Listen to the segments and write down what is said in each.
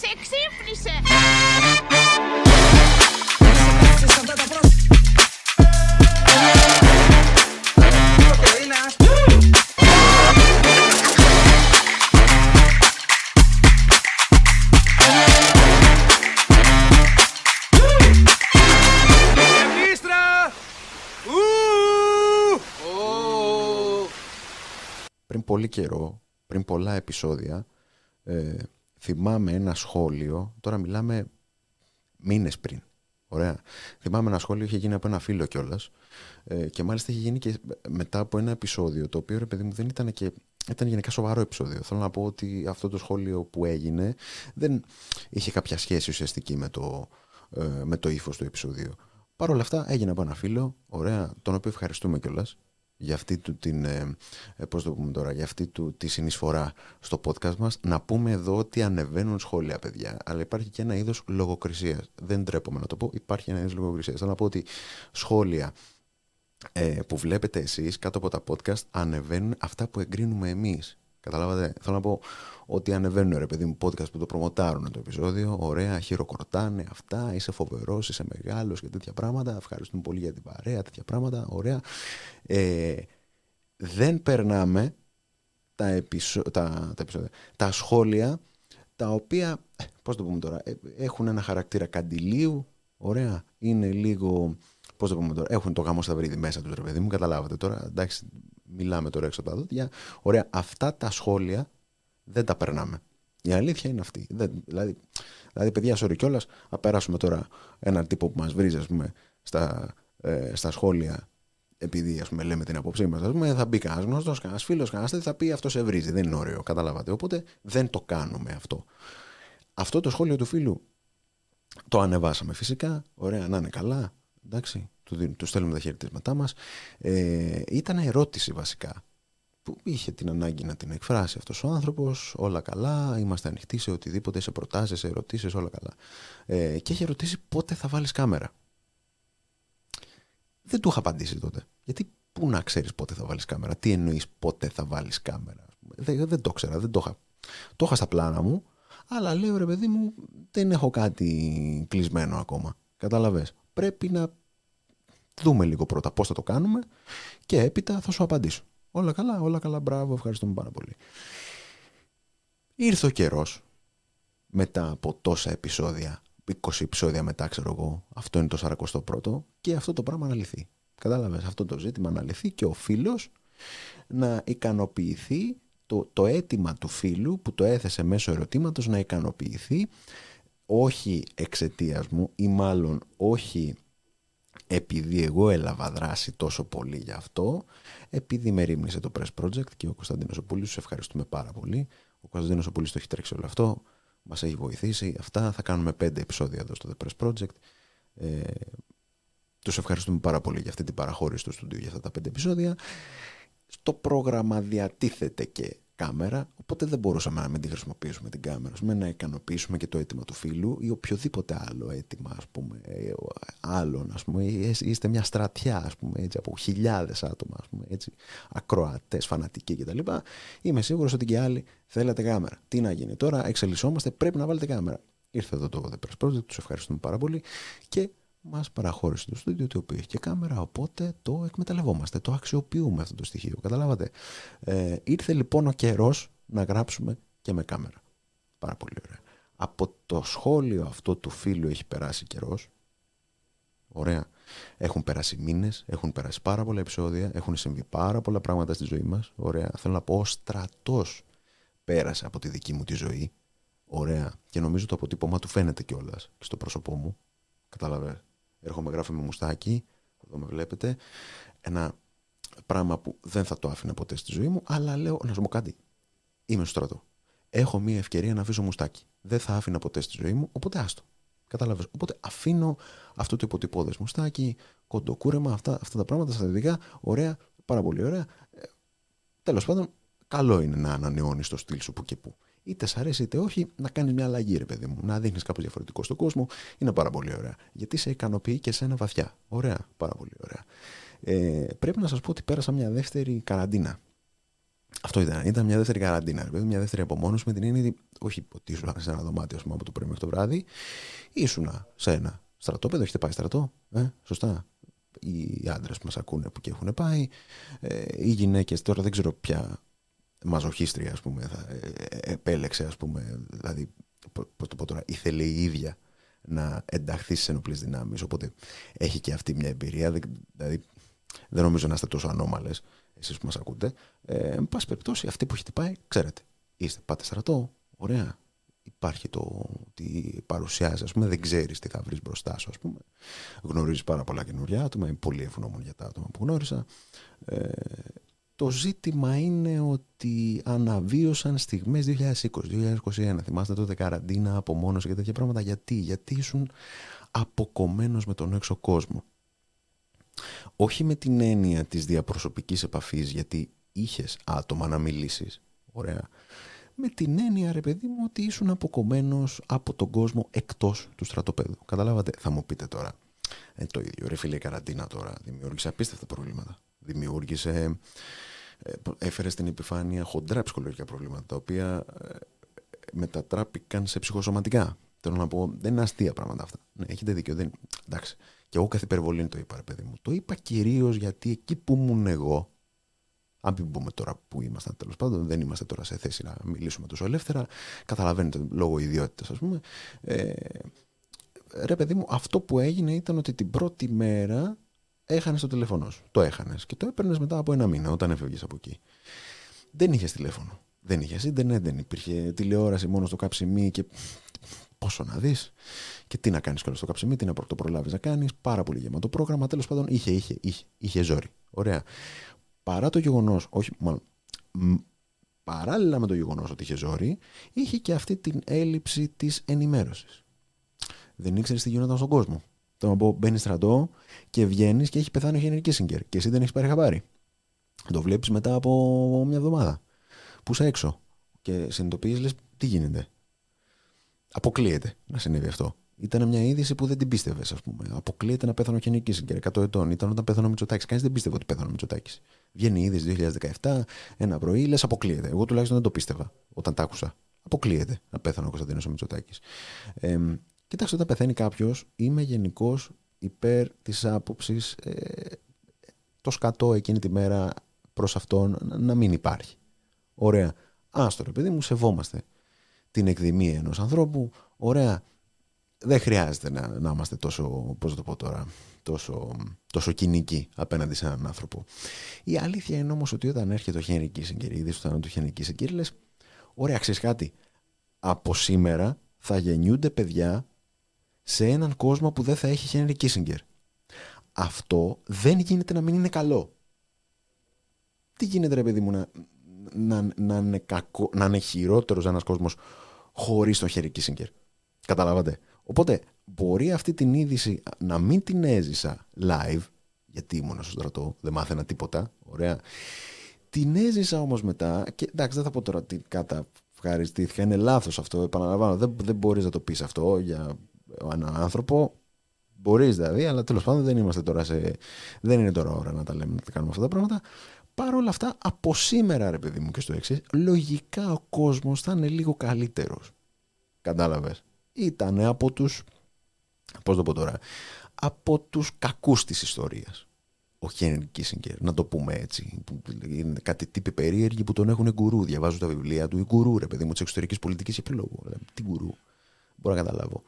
Ξύπνησε, ξύπνησε! Πριν πολύ καιρό, πριν πολλά επεισόδια, ε, θυμάμαι ένα σχόλιο, τώρα μιλάμε μήνες πριν, ωραία. Θυμάμαι ένα σχόλιο, είχε γίνει από ένα φίλο κιόλας. Ε, και μάλιστα είχε γίνει και μετά από ένα επεισόδιο, το οποίο ρε παιδί μου δεν ήταν και ήταν γενικά σοβαρό επεισόδιο. Θέλω να πω ότι αυτό το σχόλιο που έγινε δεν είχε κάποια σχέση ουσιαστική με το, ε, με το ύφος του επεισοδίου. Παρ' όλα αυτά έγινε από ένα φίλο, ωραία, τον οποίο ευχαριστούμε κιόλας για αυτή του την, ε, ε, πώς το πούμε τώρα, για αυτή του τη συνεισφορά στο podcast μας, να πούμε εδώ ότι ανεβαίνουν σχόλια, παιδιά. Αλλά υπάρχει και ένα είδος λογοκρισίας. Δεν τρέπομαι να το πω, υπάρχει ένα είδος λογοκρισίας. Θέλω να πω ότι σχόλια ε, που βλέπετε εσείς κάτω από τα podcast ανεβαίνουν αυτά που εγκρίνουμε εμείς. Καταλάβατε, θέλω να πω ότι ανεβαίνουν ρε παιδί μου podcast που το προμοτάρουν το επεισόδιο, ωραία, χειροκροτάνε αυτά, είσαι φοβερός, είσαι μεγάλος και τέτοια πράγματα, ευχαριστούμε πολύ για την παρέα, τέτοια πράγματα, ωραία. Ε, δεν περνάμε τα, επεισο... τα, τα, επεισόδια, τα σχόλια τα οποία, πώς το πούμε τώρα, ε, έχουν ένα χαρακτήρα καντιλίου, ωραία, είναι λίγο, πώς το πούμε τώρα, έχουν το γάμο στα βρύδι μέσα τους ρε παιδί μου, καταλάβατε τώρα, εντάξει, μιλάμε τώρα έξω από τα δόντια, ωραία, αυτά τα σχόλια δεν τα περνάμε. Η αλήθεια είναι αυτή. Δεν, δηλαδή, δηλαδή, παιδιά, sorry κιόλας, να περάσουμε τώρα έναν τύπο που μας βρίζει, ας πούμε, στα, ε, στα σχόλια, επειδή ας πούμε, λέμε την απόψή μας, θα μπει κανένας γνωστός, κανένας φίλος, κανένας θα πει αυτό σε βρίζει. Δεν είναι ωραίο, καταλάβατε. Οπότε δεν το κάνουμε αυτό. Αυτό το σχόλιο του φίλου το ανεβάσαμε φυσικά. Ωραία, να είναι καλά. Εντάξει, του, του στέλνουμε τα χαιρετίσματά μας. Ε, ήταν ερώτηση βασικά που είχε την ανάγκη να την εκφράσει αυτός ο άνθρωπος, όλα καλά, είμαστε ανοιχτοί σε οτιδήποτε, σε προτάσεις, σε ερωτήσεις, όλα καλά. Ε, και είχε ρωτήσει πότε θα βάλεις κάμερα. Δεν του είχα απαντήσει τότε. Γιατί πού να ξέρεις πότε θα βάλεις κάμερα, τι εννοείς πότε θα βάλεις κάμερα. Δεν, δεν το ξέρα, δεν το είχα. Το είχα στα πλάνα μου, αλλά λέω ρε παιδί μου, δεν έχω κάτι κλεισμένο ακόμα. Κατάλαβες. Πρέπει να δούμε λίγο πρώτα πώς θα το κάνουμε και έπειτα θα σου απαντήσω. Όλα καλά, όλα καλά, μπράβο, ευχαριστούμε πάρα πολύ. Ήρθε ο καιρός μετά από τόσα επεισόδια, 20 επεισόδια μετά, ξέρω εγώ, αυτό είναι το 41ο, και αυτό το πράγμα αναλυθεί. Κατάλαβες αυτό το ζήτημα αναλυθεί και ο φίλος να ικανοποιηθεί το, το αίτημα του φίλου που το έθεσε μέσω ερωτήματος να ικανοποιηθεί όχι εξαιτίας μου ή μάλλον όχι επειδή εγώ έλαβα δράση τόσο πολύ γι' αυτό, επειδή με ρίμνησε το Press Project και ο Κωνσταντίνος Οπούλης, σου ευχαριστούμε πάρα πολύ. Ο Κωνσταντίνος Οπούλης το έχει τρέξει όλο αυτό, μας έχει βοηθήσει. Αυτά θα κάνουμε πέντε επεισόδια εδώ στο The Press Project. Ε, τους ευχαριστούμε πάρα πολύ για αυτή την παραχώρηση του στούντιο για αυτά τα πέντε επεισόδια. Στο πρόγραμμα διατίθεται και κάμερα, οπότε δεν μπορούσαμε να μην τη χρησιμοποιήσουμε την κάμερα, με να ικανοποιήσουμε και το αίτημα του φίλου ή οποιοδήποτε άλλο αίτημα, ας πούμε, ε, άλλων, ας πούμε, είστε μια στρατιά, ας πούμε, έτσι, από χιλιάδες άτομα, ας πούμε, έτσι, ακροατές, φανατικοί κτλ. Είμαι σίγουρος ότι και άλλοι θέλετε κάμερα. Τι να γίνει τώρα, εξελισσόμαστε, πρέπει να βάλετε κάμερα. Ήρθε εδώ το The Press Project, τους ευχαριστούμε πάρα πολύ και μας παραχώρησε το στούντιο το οποίο έχει και κάμερα, οπότε το εκμεταλλευόμαστε, το αξιοποιούμε αυτό το στοιχείο. Καταλάβατε. Ε, ήρθε λοιπόν ο καιρός να γράψουμε και με κάμερα. Πάρα πολύ ωραία. Από το σχόλιο αυτό του φίλου έχει περάσει καιρός. Ωραία. Έχουν περάσει μήνες, έχουν περάσει πάρα πολλά επεισόδια, έχουν συμβεί πάρα πολλά πράγματα στη ζωή μας. Ωραία. Θέλω να πω, ο στρατός πέρασε από τη δική μου τη ζωή. Ωραία. Και νομίζω το αποτύπωμα του φαίνεται κιόλας και στο πρόσωπό μου. Κατάλαβες έρχομαι γράφω με μουστάκι, εδώ με βλέπετε, ένα πράγμα που δεν θα το άφηνα ποτέ στη ζωή μου, αλλά λέω να σου πω κάτι, είμαι στο στρατό. Έχω μία ευκαιρία να αφήσω μουστάκι. Δεν θα άφηνα ποτέ στη ζωή μου, οπότε άστο. Κατάλαβες. Οπότε αφήνω αυτό το υποτυπώδες μουστάκι, κοντοκούρεμα, αυτά, αυτά τα πράγματα στα δικά. Ωραία, πάρα πολύ ωραία. Ε, Τέλος πάντων, καλό είναι να ανανεώνεις το στυλ σου που και που είτε σ' αρέσει είτε όχι, να κάνεις μια αλλαγή, ρε παιδί μου. Να δείχνεις κάπως διαφορετικό στον κόσμο. Είναι πάρα πολύ ωραία. Γιατί σε ικανοποιεί και σένα βαθιά. Ωραία, πάρα πολύ ωραία. Ε, πρέπει να σας πω ότι πέρασα μια δεύτερη καραντίνα. αυτό ήταν. Ήταν μια δεύτερη καραντίνα. Μια δεύτερη απομόνωση με την έννοια ότι όχι ότι ήσουν σε ένα δωμάτιο πούμε, από το πρωί μέχρι το βράδυ, ήσουν σε ένα στρατόπεδο, έχετε πάει στρατό. Ε, σωστά. Οι άντρες που μας ακούνε που και έχουν πάει, ε, οι γυναίκες τώρα δεν ξέρω ποια μαζοχίστρια ας πούμε, θα ε, ε, επέλεξε, ας πούμε, δηλαδή, πώς το πω τώρα, ήθελε η ίδια να ενταχθεί στις ενοπλέ δυνάμεις. Οπότε έχει και αυτή μια εμπειρία. Δηλαδή, δεν νομίζω να είστε τόσο ανώμαλες εσείς που μας ακούτε. Ε, εν πάση περιπτώσει, αυτοί που έχετε πάει, ξέρετε. Είστε, πάτε στρατό, ωραία. Υπάρχει το ότι παρουσιάζει, ας πούμε, δεν ξέρεις τι θα βρεις μπροστά σου, ας πούμε. Γνωρίζεις πάρα πολλά καινούργια άτομα. Είμαι πολύ ευγνώμων για τα άτομα που γνώρισα. Ε, το ζήτημα είναι ότι αναβίωσαν στιγμές 2020-2021. Θυμάστε τότε καραντίνα, απομόνωση και τέτοια πράγματα. Γιατί, γιατί ήσουν αποκομμένος με τον έξω κόσμο. Όχι με την έννοια της διαπροσωπικής επαφής, γιατί είχες άτομα να μιλήσεις. Ωραία. Με την έννοια, ρε παιδί μου, ότι ήσουν αποκομμένος από τον κόσμο εκτός του στρατοπέδου. Καταλάβατε, θα μου πείτε τώρα. Ε, το ίδιο, ρε φίλε, η καραντίνα τώρα δημιούργησε απίστευτα προβλήματα. Δημιούργησε ε, έφερε στην επιφάνεια χοντρά ψυχολογικά προβλήματα, τα οποία ε, μετατράπηκαν σε ψυχοσωματικά. Θέλω να πω, δεν είναι αστεία πράγματα αυτά. Ναι, έχετε δίκιο. Δεν... Εντάξει. Και εγώ κάθε υπερβολή το είπα, ρε παιδί μου. Το είπα κυρίως γιατί εκεί που ήμουν εγώ, αν μην πούμε τώρα που ήμασταν τέλος πάντων, δεν είμαστε τώρα σε θέση να μιλήσουμε τόσο ελεύθερα. Καταλαβαίνετε, λόγω ιδιότητας, ας πούμε. Ε, ρε παιδί μου, αυτό που έγινε ήταν ότι την πρώτη μέρα έχανες το τηλέφωνο σου. Το έχανες και το έπαιρνες μετά από ένα μήνα όταν έφευγες από εκεί. Δεν είχες τηλέφωνο. Δεν είχες ίντερνετ, δεν υπήρχε τηλεόραση μόνο στο καψιμί και πόσο να δεις και τι να κάνεις κιόλας στο καψιμί, τι να το προλάβεις να κάνεις. Πάρα πολύ γεμάτο πρόγραμμα. Τέλος πάντων είχε, είχε, είχε, είχε ζόρι. Ωραία. Παρά το γεγονός, όχι μάλλον. Παράλληλα με το γεγονός ότι είχε ζόρι, είχε και αυτή την έλλειψη της ενημέρωσης. Δεν ήξερες τι γινόταν στον κόσμο. Το να πω, μπαίνεις στρατό και βγαίνεις και έχει πεθάνει ο Χένρι Κίσιγκερ και εσύ δεν έχεις πάρει χαμπάρι. Το βλέπεις μετά από μια εβδομάδα που είσαι έξω και συνειδητοποιείς, λες, τι γίνεται. Αποκλείεται να συνέβη αυτό. Ήταν μια είδηση που δεν την πίστευες, ας πούμε. Αποκλείεται να πέθανε ο Χένρι Κίσιγκερ 100 ετών. Ήταν όταν πέθανε ο Μητσοτάκης. Κανείς δεν πίστευε ότι πέθανε ο Μητσοτάκης. Βγαίνει η είδηση 2017, ένα πρωί, λες, αποκλείεται. Εγώ τουλάχιστον δεν το πίστευα όταν τ' άκουσα. Αποκλείεται να πέθανε ο Κωνσταντίνος ο Μητσοτάκης. Ε, Κοιτάξτε, όταν πεθαίνει κάποιος, είμαι γενικώ υπέρ της άποψης ε, το σκατό εκείνη τη μέρα προς αυτόν να μην υπάρχει. Ωραία. Άστο ρε παιδί μου, σεβόμαστε την εκδημία ενός ανθρώπου. Ωραία. Δεν χρειάζεται να, να είμαστε τόσο, πώς το πω τώρα, τόσο, τόσο κοινικοί απέναντι σε έναν άνθρωπο. Η αλήθεια είναι όμως ότι όταν έρχεται ο Χένρι Κίσιγκερ, η είδηση του Χένρι Κίσιγκερ, λες, ωραία, ξέρεις κάτι, από σήμερα θα γεννιούνται παιδιά σε έναν κόσμο που δεν θα έχει Χένρι Κίσιγκερ. Αυτό δεν γίνεται να μην είναι καλό. Τι γίνεται ρε παιδί μου να, να, να, είναι, κακό, να είναι χειρότερος ένας κόσμος χωρίς τον Χένρι Κίσιγκερ; Καταλάβατε. Οπότε μπορεί αυτή την είδηση να μην την έζησα live, γιατί ήμουν στο στρατό, δεν μάθαινα τίποτα, ωραία. Την έζησα όμως μετά, και εντάξει δεν θα πω τώρα τι καταυχαριστήθηκα, είναι λάθος αυτό, επαναλαμβάνω, δεν, δεν μπορείς να το πεις αυτό για έναν άνθρωπο. Μπορείς δηλαδή, αλλά τέλος πάντων δεν είμαστε τώρα σε. Δεν είναι τώρα ώρα να τα λέμε, να τα κάνουμε αυτά τα πράγματα. Παρ' όλα αυτά, από σήμερα, ρε παιδί μου, και στο εξής, λογικά ο κόσμος θα είναι λίγο καλύτερος. Κατάλαβες. Ήταν από του. Πώς το πω τώρα. Από τους κακούς της ιστορίας. Ο Χένρι Κίσιγκερ, να το πούμε έτσι. Είναι κάτι τύποι περίεργοι που τον έχουν γκουρού. Διαβάζουν τα βιβλία του. Η γκουρού, ρε παιδί μου, της εξωτερικής πολιτικής επιλογού. Τι γκουρού. Μπορώ να καταλάβω.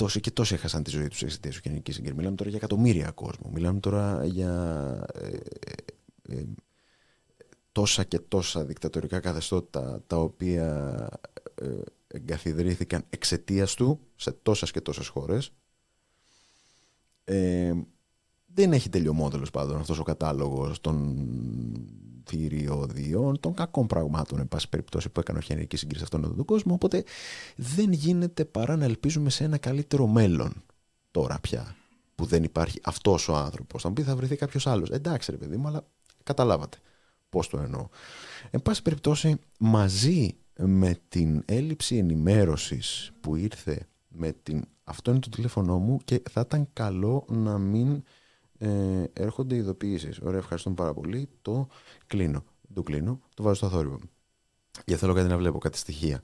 Τόσοι και τόσοι έχασαν τη ζωή τους εξαιτίας του κοινωνική συγκυρία. Μιλάμε τώρα για εκατομμύρια κόσμο. Μιλάμε τώρα για ε, ε, ε, τόσα και τόσα δικτατορικά καθεστώτα τα οποία ε, εγκαθιδρύθηκαν εξαιτίας του σε τόσες και τόσες χώρες. Ε, δεν έχει τελειωμό τέλο πάντων αυτός ο κατάλογος των θηριωδιών, των κακών πραγμάτων, εν πάση περιπτώσει, που έκανε ο Χένρι Κίσιγκερ σε αυτόν τον κόσμο. Οπότε δεν γίνεται παρά να ελπίζουμε σε ένα καλύτερο μέλλον τώρα πια. Που δεν υπάρχει αυτός ο άνθρωπος. Θα μου πει θα βρεθεί κάποιος άλλος. Εντάξει, ρε παιδί μου, αλλά καταλάβατε πώς το εννοώ. Εν πάση περιπτώσει, μαζί με την έλλειψη ενημέρωσης που ήρθε με την... Αυτό είναι το τηλέφωνό μου και θα ήταν καλό να μην ε, έρχονται ειδοποιήσεις. Ωραία, ευχαριστώ πάρα πολύ. Το κλείνω. το κλείνω, το βάζω στο θόρυβο. Γιατί θέλω κάτι να βλέπω, κάτι στοιχεία.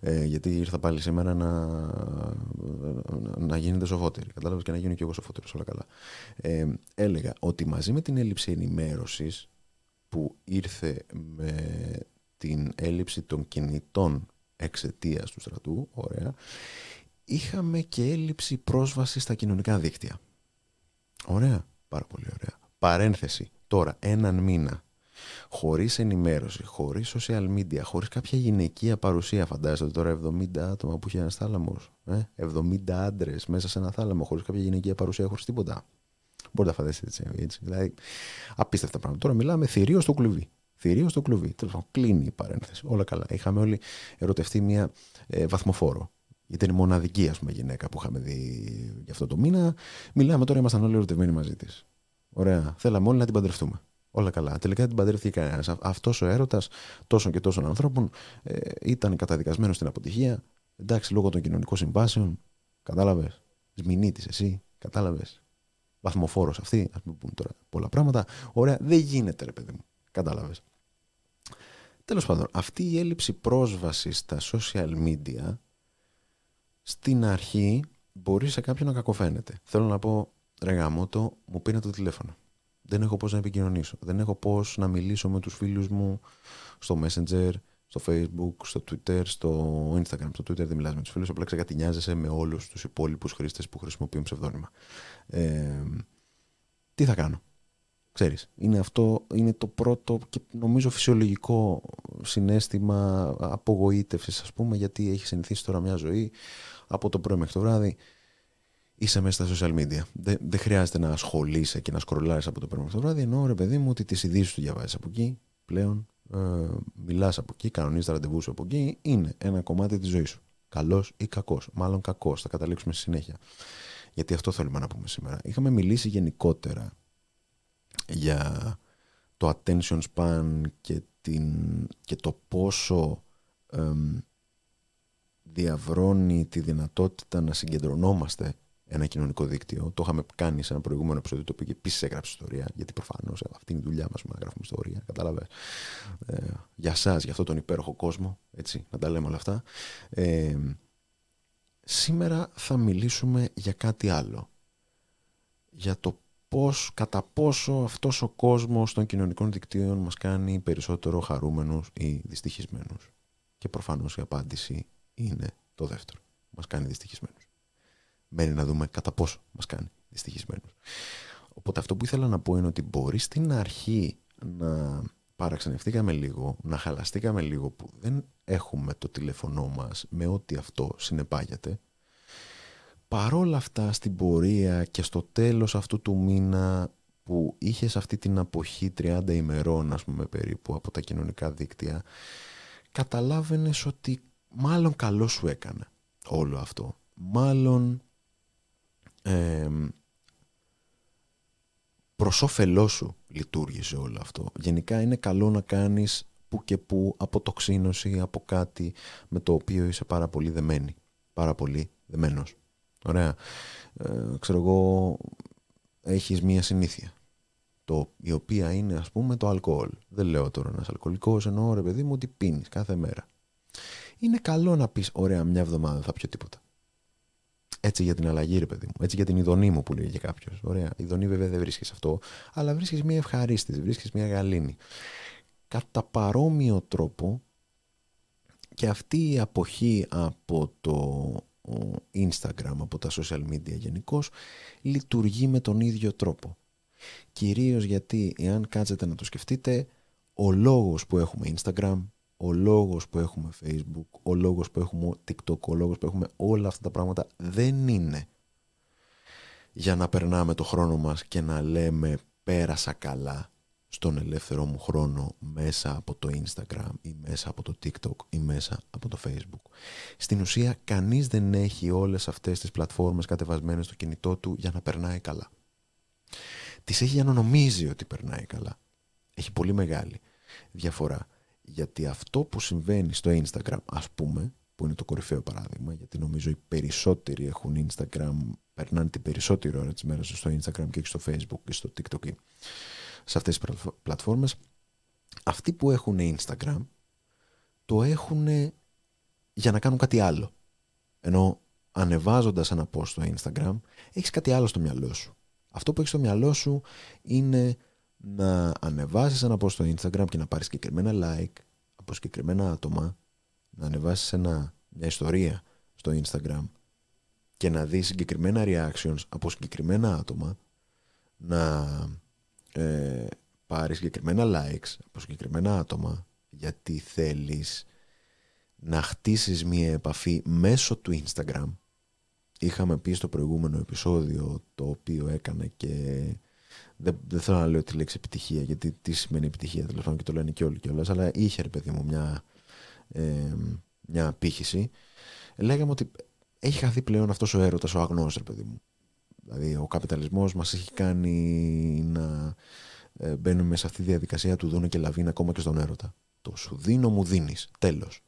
Ε, γιατί ήρθα πάλι σήμερα να, να γίνετε σοφότεροι. Κατάλαβες και να γίνω και εγώ σοφότερος, όλα καλά. Ε, έλεγα ότι μαζί με την έλλειψη ενημέρωσης που ήρθε με την έλλειψη των κινητών εξαιτίας του στρατού, ωραία, είχαμε και έλλειψη πρόσβαση στα κοινωνικά δίκτυα. Ωραία, πάρα πολύ ωραία. Παρένθεση, τώρα, έναν μήνα χωρίς ενημέρωση, χωρίς social media, χωρίς κάποια γυναικεία παρουσία, φαντάζεστε τώρα 70 άτομα που είχε ένας θάλαμος, ε; 70 άντρες μέσα σε ένα θάλαμο, χωρίς κάποια γυναικεία παρουσία, χωρίς τίποτα. Μπορείτε να φανταστείτε έτσι, έτσι. Δηλαδή, απίστευτα πράγματα. Τώρα μιλάμε θηρίο στο κλουβί. Θηρίο στο κλουβί. Τέλος πάντων, κλείνει η παρένθεση. Όλα καλά. Είχαμε όλοι ερωτευτεί μια ε, βαθμοφόρο. Γιατί είναι η μοναδική ας πούμε, γυναίκα που είχαμε δει για αυτό το μήνα. Μιλάμε τώρα, ήμασταν όλοι ερωτευμένοι μαζί της. Ωραία. Θέλαμε όλοι να την παντρευτούμε. Όλα καλά. Τελικά δεν την παντρεύτηκε κανένας. Αυτός ο έρωτας τόσων και τόσων ανθρώπων ε, ήταν καταδικασμένος στην αποτυχία. Εντάξει, λόγω των κοινωνικών συμβάσεων. Κατάλαβες. Σμηνίτη εσύ. Κατάλαβες. Βαθμοφόρος αυτή. Α πούμε τώρα πολλά πράγματα. Ωραία. Δεν γίνεται, ρε παιδί μου. Κατάλαβες. Τέλος πάντων, αυτή η έλλειψη πρόσβασης στα social media στην αρχή μπορεί σε κάποιον να κακοφαίνεται. Θέλω να πω, ρε γαμώτο, μου πήρε το τηλέφωνο. Δεν έχω πώς να επικοινωνήσω. Δεν έχω πώς να μιλήσω με τους φίλους μου στο Messenger, στο Facebook, στο Twitter, στο Instagram. Στο Twitter δεν μιλάς με τους φίλους, απλά ξεκατηνιάζεσαι με όλους τους υπόλοιπους χρήστες που χρησιμοποιούν ψευδόνυμα. Ε, τι θα κάνω; Ξέρεις, είναι αυτό, είναι το πρώτο και νομίζω φυσιολογικό συνέστημα απογοήτευσης ας πούμε γιατί έχει συνηθίσει τώρα μια ζωή από το πρωί μέχρι το βράδυ είσαι μέσα στα social media. Δεν, δεν χρειάζεται να ασχολείσαι και να σκρολάρεις από το πρωί μέχρι το βράδυ. Ενώ ρε παιδί μου ότι τις ειδήσεις του διαβάζεις από εκεί πλέον, ε, μιλάς από εκεί, κανονίζεις τα ραντεβού σου από εκεί. Είναι ένα κομμάτι της ζωής σου. Καλός ή κακός. Μάλλον κακός. Θα καταλήξουμε στη συνέχεια. Γιατί αυτό θέλουμε να πούμε σήμερα. Είχαμε μιλήσει γενικότερα για το attention span και, την, και το πόσο διαβρώνει τη δυνατότητα να συγκεντρωνόμαστε ένα κοινωνικό δίκτυο. Το είχαμε κάνει σε ένα προηγούμενο επεισόδιο το οποίο επίσης έγραψε ιστορία. Γιατί προφανώς αυτή είναι η δουλειά μας να γράφουμε ιστορία. Κατάλαβες. Ε, για εσά, για αυτόν τον υπέροχο κόσμο. Έτσι, να τα λέμε όλα αυτά. Ε, σήμερα θα μιλήσουμε για κάτι άλλο. Για το πώς, κατά πόσο αυτός ο κόσμος των κοινωνικών δικτύων μας κάνει περισσότερο χαρούμενους ή δυστυχισμένους. Και προφανώς η απάντηση είναι το δεύτερο. Μας κάνει δυστυχισμένους. Μένει να δούμε κατά πόσο μας κάνει δυστυχισμένους. Οπότε αυτό που ήθελα να πω είναι ότι μπορεί στην αρχή να παραξενευτήκαμε λίγο, να χαλαστήκαμε λίγο που δεν έχουμε το τηλέφωνό μας με ό,τι αυτό συνεπάγεται. Παρόλα αυτά στην πορεία και στο τέλος αυτού του μήνα που είχες αυτή την αποχή 30 ημερών ας πούμε περίπου από τα κοινωνικά δίκτυα καταλάβαινες ότι μάλλον καλό σου έκανε όλο αυτό. Μάλλον ε, προς όφελός σου λειτουργήσε όλο αυτό. Γενικά είναι καλό να κάνεις που και που αποτοξίνωση από κάτι με το οποίο είσαι πάρα πολύ δεμένη. Πάρα πολύ δεμένος. Ωραία. Ε, ξέρω εγώ, έχεις μία συνήθεια. Το, η οποία είναι ας πούμε το αλκοόλ. Δεν λέω τώρα ένας αλκοολικός, εννοώ ρε παιδί μου ότι πίνεις κάθε μέρα. Είναι καλό να πεις, ωραία, μια εβδομάδα θα πιω τίποτα. Έτσι για την αλλαγή, ρε παιδί μου. Έτσι για την ειδονή μου που λέγει κάποιος. Ωραία. Ειδονή βέβαια δεν βρίσκεις αυτό, αλλά βρίσκεις μια ευχαρίστηση, βρίσκεις μια γαλήνη. Κατά παρόμοιο τρόπο και αυτή η αποχή από το Instagram, από τα social media γενικώς, λειτουργεί με τον ίδιο τρόπο. Κυρίως γιατί, εάν κάτσετε να το σκεφτείτε, ο λόγος που έχουμε Instagram, ο λόγος που έχουμε Facebook, ο λόγος που έχουμε TikTok, ο λόγος που έχουμε όλα αυτά τα πράγματα δεν είναι για να περνάμε το χρόνο μας και να λέμε πέρασα καλά στον ελεύθερό μου χρόνο μέσα από το Instagram ή μέσα από το TikTok ή μέσα από το Facebook. Στην ουσία κανείς δεν έχει όλες αυτές τις πλατφόρμες κατεβασμένες στο κινητό του για να περνάει καλά. Τις έχει για να νομίζει ότι περνάει καλά. Έχει πολύ μεγάλη διαφορά γιατί αυτό που συμβαίνει στο Instagram ας πούμε που είναι το κορυφαίο παράδειγμα γιατί νομίζω οι περισσότεροι έχουν Instagram περνάνε την περισσότερη ώρα της μέρας στο Instagram και στο Facebook και στο TikTok σε αυτές τις πλατφόρμες αυτοί που έχουν Instagram το έχουν για να κάνουν κάτι άλλο. Ενώ ανεβάζοντας ένα post στο Instagram έχεις κάτι άλλο στο μυαλό σου. Αυτό που έχεις στο μυαλό σου είναι να ανεβάσεις ένα post στο Instagram και να πάρεις συγκεκριμένα like από συγκεκριμένα άτομα, να ανεβάσεις ένα, μια ιστορία στο Instagram και να δεις συγκεκριμένα reactions από συγκεκριμένα άτομα, να ε, πάρεις συγκεκριμένα likes από συγκεκριμένα άτομα γιατί θέλεις να χτίσεις μια επαφή μέσω του Instagram. Είχαμε πει στο προηγούμενο επεισόδιο το οποίο έκανε και δεν, δεν θέλω να λέω τη λέξη επιτυχία γιατί τι σημαίνει επιτυχία τέλος πάντων και το λένε και όλοι κιόλας, αλλά είχε ρε παιδί μου μια, ε, μια απήχηση. Λέγαμε ότι έχει χαθεί πλέον αυτός ο έρωτας ο αγνός ρε παιδί μου. Δηλαδή ο καπιταλισμός μας έχει κάνει να ε, μπαίνουμε σε αυτή τη διαδικασία του δούνε και λαβίν ακόμα και στον έρωτα. Το σου δίνω μου δίνεις. Τέλος.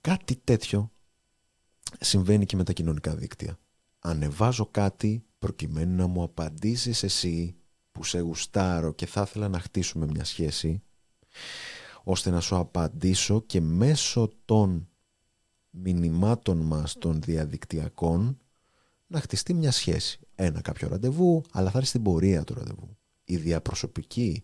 Κάτι τέτοιο συμβαίνει και με τα κοινωνικά δίκτυα. Ανεβάζω κάτι προκειμένου να μου απαντήσεις εσύ που σε γουστάρω και θα ήθελα να χτίσουμε μια σχέση ώστε να σου απαντήσω και μέσω των μηνυμάτων μας των διαδικτυακών να χτιστεί μια σχέση. Ένα κάποιο ραντεβού, αλλά θα έρθει στην πορεία του ραντεβού. Η διαπροσωπική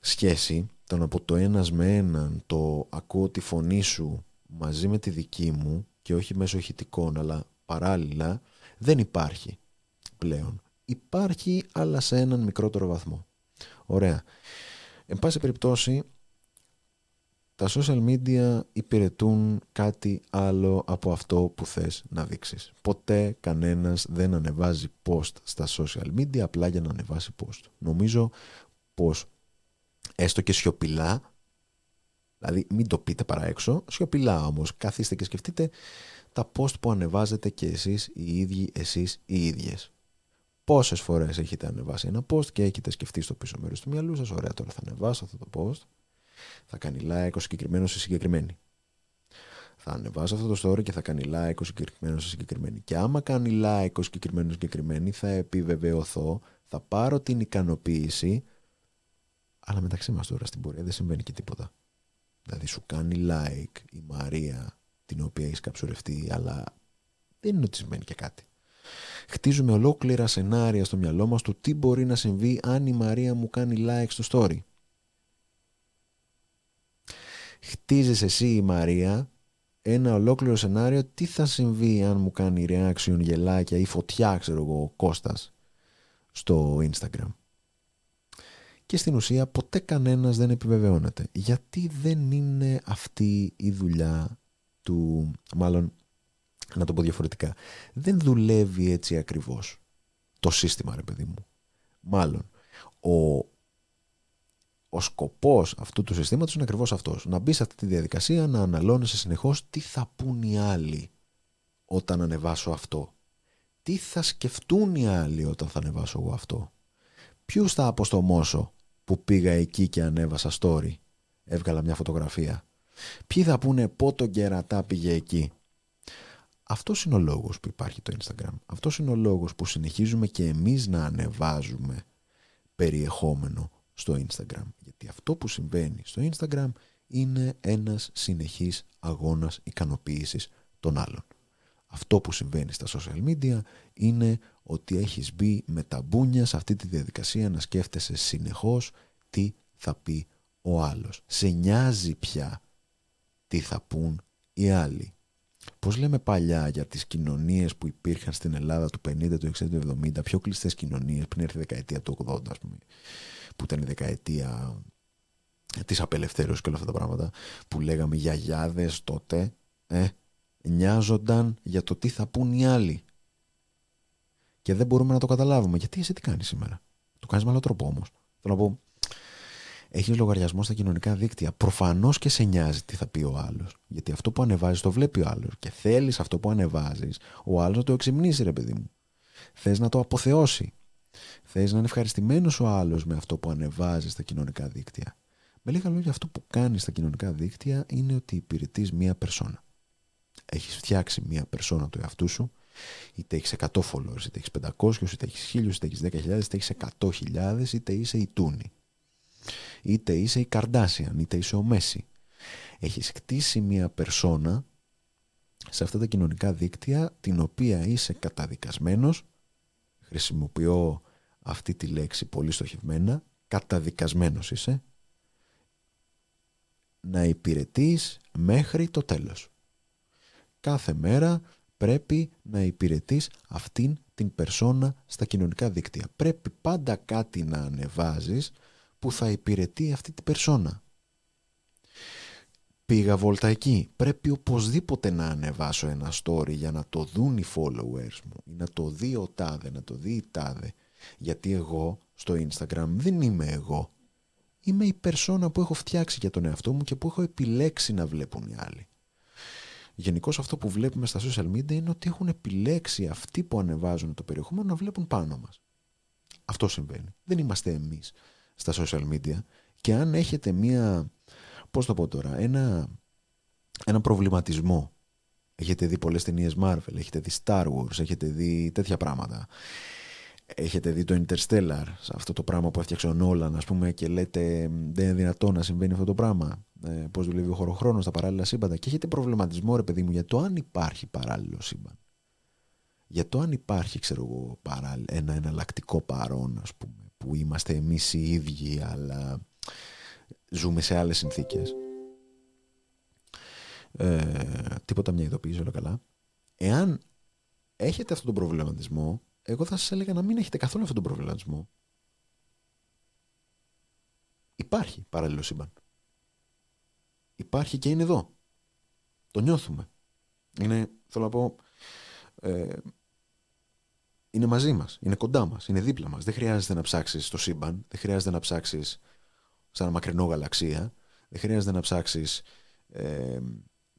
σχέση, το να πω το ένας με έναν, το ακούω τη φωνή σου μαζί με τη δική μου και όχι μέσω ηχητικών αλλά παράλληλα, δεν υπάρχει πλέον. Υπάρχει αλλά σε έναν μικρότερο βαθμό. Ωραία. Εν πάση περιπτώσει, τα social media υπηρετούν κάτι άλλο από αυτό που θες να δείξεις. Ποτέ κανένας δεν ανεβάζει post στα social media απλά για να ανεβάσει post. Νομίζω πως έστω και σιωπηλά, δηλαδή μην το πείτε παρά έξω, σιωπηλά όμως, καθίστε και σκεφτείτε τα post που ανεβάζετε και εσείς οι ίδιοι, εσείς οι ίδιες. Πόσες φορές έχετε ανεβάσει ένα post και έχετε σκεφτεί στο πίσω μέρος του μυαλού σας, ωραία τώρα θα ανεβάσω αυτό το post, θα κάνει like ο συγκεκριμένος σε συγκεκριμένη. Θα ανεβάσω αυτό το story και θα κάνει like ο συγκεκριμένος σε συγκεκριμένη. Και άμα κάνει like ο συγκεκριμένος συγκεκριμένη, θα επιβεβαιωθώ, θα πάρω την ικανοποίηση. Αλλά μεταξύ μας τώρα στην πορεία δεν συμβαίνει και τίποτα. Δηλαδή σου κάνει like η Μαρία την οποία έχεις καψουρευτεί, αλλά δεν είναι ότι συμβαίνει και κάτι. Χτίζουμε ολόκληρα σενάρια στο μυαλό μας του τι μπορεί να συμβεί αν η Μαρία μου κάνει like στο story χτίζεις εσύ η Μαρία ένα ολόκληρο σενάριο τι θα συμβεί αν μου κάνει reaction γελάκια ή φωτιά ξέρω εγώ ο Κώστας στο Instagram. Και στην ουσία ποτέ κανένας δεν επιβεβαιώνεται. Γιατί δεν είναι αυτή η δουλειά του μάλλον να το πω διαφορετικά δεν δουλεύει έτσι ακριβώς το σύστημα ρε παιδί μου. Μάλλον ο ο σκοπός αυτού του συστήματος είναι ακριβώς αυτός. Να μπεις σε αυτή τη διαδικασία, να αναλώνεσαι συνεχώς τι θα πούν οι άλλοι όταν ανεβάσω αυτό. Τι θα σκεφτούν οι άλλοι όταν θα ανεβάσω εγώ αυτό. Ποιους θα αποστομώσω που πήγα εκεί και ανέβασα story. Έβγαλα μια φωτογραφία. Ποιοι θα πούνε πότο κερατά πήγε εκεί. Αυτός είναι ο λόγος που υπάρχει το Instagram. Αυτός είναι ο λόγος που συνεχίζουμε και εμείς να ανεβάζουμε περιεχόμενο στο Instagram. Γιατί αυτό που συμβαίνει στο Instagram είναι ένας συνεχής αγώνας ικανοποίησης των άλλων. Αυτό που συμβαίνει στα social media είναι ότι έχεις μπει με τα μπούνια σε αυτή τη διαδικασία να σκέφτεσαι συνεχώς τι θα πει ο άλλος. Σε νοιάζει πια τι θα πούν οι άλλοι. Πώς λέμε παλιά για τις κοινωνίες που υπήρχαν στην Ελλάδα του 50, του 60, του 70, πιο κλειστές κοινωνίες πριν έρθει η δεκαετία του 80 ας πούμε που ήταν η δεκαετία της απελευθέρωσης και όλα αυτά τα πράγματα που λέγαμε γιαγιάδες τότε ε, νοιάζονταν για το τι θα πούν οι άλλοι. Και δεν μπορούμε να το καταλάβουμε. Γιατί εσύ τι κάνεις σήμερα; Το κάνεις με άλλο τρόπο όμως. Θέλω να πω έχεις λογαριασμό στα κοινωνικά δίκτυα. Προφανώς και σε νοιάζει τι θα πει ο άλλος. Γιατί αυτό που ανεβάζεις το βλέπει ο άλλος. Και θέλεις αυτό που ανεβάζεις. Ο άλλος να το εξυμνήσει ρε παιδί μου. Θες να το αποθεώσει Θες να είναι ευχαριστημένος ο άλλος με αυτό που ανεβάζεις στα κοινωνικά δίκτυα; Με λίγα λόγια αυτό που κάνεις στα κοινωνικά δίκτυα είναι ότι υπηρετείς μία περσόνα. Έχεις φτιάξει μία περσόνα του εαυτού σου, είτε έχεις 100 followers, είτε έχεις 500, είτε έχεις 1000, είτε έχεις 10.000, είτε έχεις 100.000, είτε είσαι η τούνη. είτε είσαι η Καρντάσιαν, είτε είσαι ο Μέση. Έχεις κτίσει μια περσόνα σε αυτά τα κοινωνικά δίκτυα την οποία είσαι καταδικασμένος χρησιμοποιώ αυτή τη λέξη πολύ στοχευμένα καταδικασμένος είσαι να υπηρετείς μέχρι το τέλος. Κάθε μέρα πρέπει να υπηρετείς αυτήν την περσόνα στα κοινωνικά δίκτυα. Πρέπει πάντα κάτι να ανεβάζεις που θα υπηρετεί αυτή την περσόνα. Πήγα βόλτα εκεί. Πρέπει οπωσδήποτε να ανεβάσω ένα story για να το δουν οι followers μου ή να το δει ο τάδε, να το δει η τάδε. Γιατί εγώ στο Instagram δεν είμαι εγώ. Είμαι η περσόνα που έχω φτιάξει για τον εαυτό μου και που έχω επιλέξει να βλέπουν οι άλλοι. Γενικώς αυτό που βλέπουμε στα social media είναι ότι έχουν επιλέξει αυτοί που ανεβάζουν το περιεχόμενο να βλέπουν πάνω μας. Αυτό συμβαίνει. Δεν είμαστε εμείς στα social media και αν έχετε μία, πώς το πω τώρα, ένα, ένα προβληματισμό έχετε δει πολλές ταινίες Marvel, έχετε δει Star Wars, έχετε δει τέτοια πράγματα έχετε δει το Interstellar, αυτό το πράγμα που έφτιαξε ο Νόλαν, ας πούμε, και λέτε δεν είναι δυνατό να συμβαίνει αυτό το πράγμα. Ε, Πώς δουλεύει ο χωροχρόνος στα παράλληλα σύμπαντα. Και έχετε προβληματισμό, ρε παιδί μου, για το αν υπάρχει παράλληλο σύμπαν. Για το αν υπάρχει, ξέρω εγώ, ένα εναλλακτικό παρόν, ας πούμε, που είμαστε εμείς οι ίδιοι, αλλά ζούμε σε άλλες συνθήκες. Ε, τίποτα μια ειδοποίηση, όλα καλά. Εάν έχετε αυτόν τον προβληματισμό, εγώ θα σας έλεγα να μην έχετε καθόλου αυτόν τον προβληματισμό. Υπάρχει παράλληλο σύμπαν. Υπάρχει και είναι εδώ. Το νιώθουμε. Είναι, θέλω να πω, ε, είναι μαζί μας, είναι κοντά μας, είναι δίπλα μας. Δεν χρειάζεται να ψάξεις το σύμπαν, δεν χρειάζεται να ψάξεις σε ένα μακρινό γαλαξία, δεν χρειάζεται να ψάξεις, ε,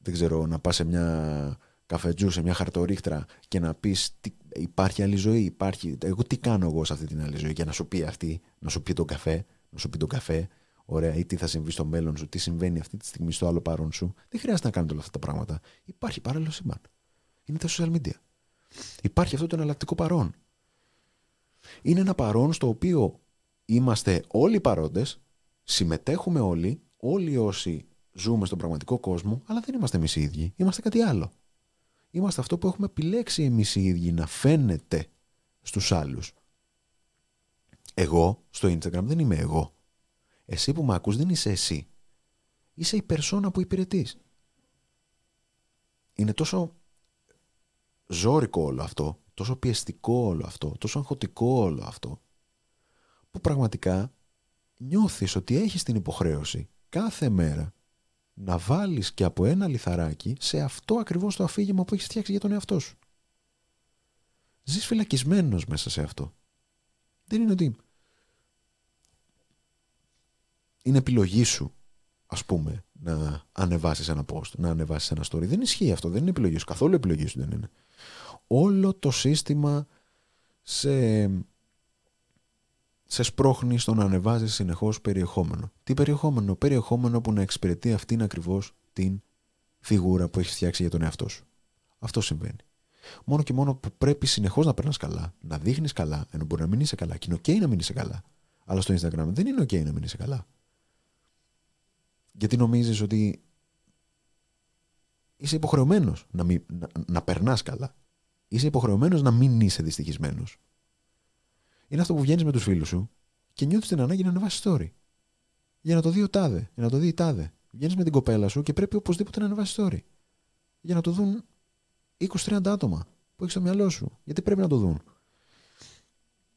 δεν ξέρω, να πας σε μια καφετζού σε μια χαρτορίχτρα και να πεις υπάρχει άλλη ζωή, υπάρχει. Εγώ τι κάνω εγώ σε αυτή την άλλη ζωή για να σου πει αυτή, να σου πει τον καφέ, να σου πει τον καφέ, ωραία, ή τι θα συμβεί στο μέλλον σου, τι συμβαίνει αυτή τη στιγμή στο άλλο παρόν σου. Δεν χρειάζεται να κάνετε όλα αυτά τα πράγματα. Υπάρχει παράλληλο σύμπαν. Είναι τα social media. Υπάρχει αυτό το εναλλακτικό παρόν. Είναι ένα παρόν στο οποίο είμαστε όλοι παρόντες, συμμετέχουμε όλοι, όλοι όσοι ζούμε στον πραγματικό κόσμο, αλλά δεν είμαστε εμείς οι ίδιοι. Είμαστε κάτι άλλο είμαστε αυτό που έχουμε επιλέξει εμείς οι ίδιοι να φαίνεται στους άλλους. Εγώ στο Instagram δεν είμαι εγώ. Εσύ που με ακούς δεν είσαι εσύ. Είσαι η περσόνα που υπηρετείς. Είναι τόσο ζώρικο όλο αυτό, τόσο πιεστικό όλο αυτό, τόσο αγχωτικό όλο αυτό, που πραγματικά νιώθεις ότι έχεις την υποχρέωση κάθε μέρα να βάλεις και από ένα λιθαράκι σε αυτό ακριβώς το αφήγημα που έχεις φτιάξει για τον εαυτό σου. Ζεις φυλακισμένος μέσα σε αυτό. Δεν είναι ότι είναι επιλογή σου ας πούμε να ανεβάσεις ένα post, να ανεβάσεις ένα story. Δεν ισχύει αυτό, δεν είναι επιλογή σου. Καθόλου επιλογή σου δεν είναι. Όλο το σύστημα σε σε σπρώχνει στο να ανεβάζεις συνεχώς περιεχόμενο. Τι περιεχόμενο, περιεχόμενο που να εξυπηρετεί αυτήν ακριβώς την φιγούρα που έχεις φτιάξει για τον εαυτό σου. Αυτό συμβαίνει. Μόνο και μόνο που πρέπει συνεχώς να περνάς καλά, να δείχνεις καλά, ενώ μπορεί να μην είσαι καλά. Και είναι OK να μην είσαι καλά. Αλλά στο Instagram δεν είναι OK να μην είσαι καλά. Γιατί νομίζεις ότι είσαι υποχρεωμένος να, να, να περνάς καλά. Είσαι υποχρεωμένος να μην είσαι δυστυχισμένος είναι αυτό που βγαίνεις με τους φίλους σου και νιώθεις την ανάγκη να ανεβάσεις story. Για να το δει ο τάδε, για να το δει η τάδε. Βγαίνεις με την κοπέλα σου και πρέπει οπωσδήποτε να ανεβάσεις story. Για να το δουν 20-30 άτομα που έχεις στο μυαλό σου. Γιατί πρέπει να το δουν.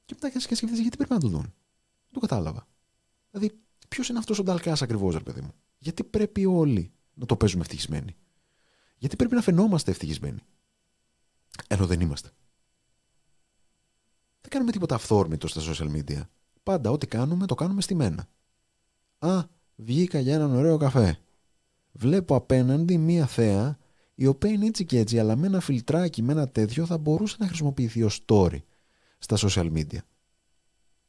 Και μετά και σκεφτείς γιατί πρέπει να το δουν. Δεν το κατάλαβα. Δηλαδή, ποιος είναι αυτός ο Νταλκά ακριβώς, ρε παιδί μου; Γιατί πρέπει όλοι να το παίζουμε ευτυχισμένοι; Γιατί πρέπει να φαινόμαστε ευτυχισμένοι; Ενώ δεν είμαστε. Δεν κάνουμε τίποτα αυθόρμητο στα social media. Πάντα ό,τι κάνουμε το κάνουμε στη μένα. Α, βγήκα για έναν ωραίο καφέ. Βλέπω απέναντι μία θέα η οποία είναι έτσι και έτσι, αλλά με ένα φιλτράκι, με ένα τέτοιο θα μπορούσε να χρησιμοποιηθεί ως story στα social media.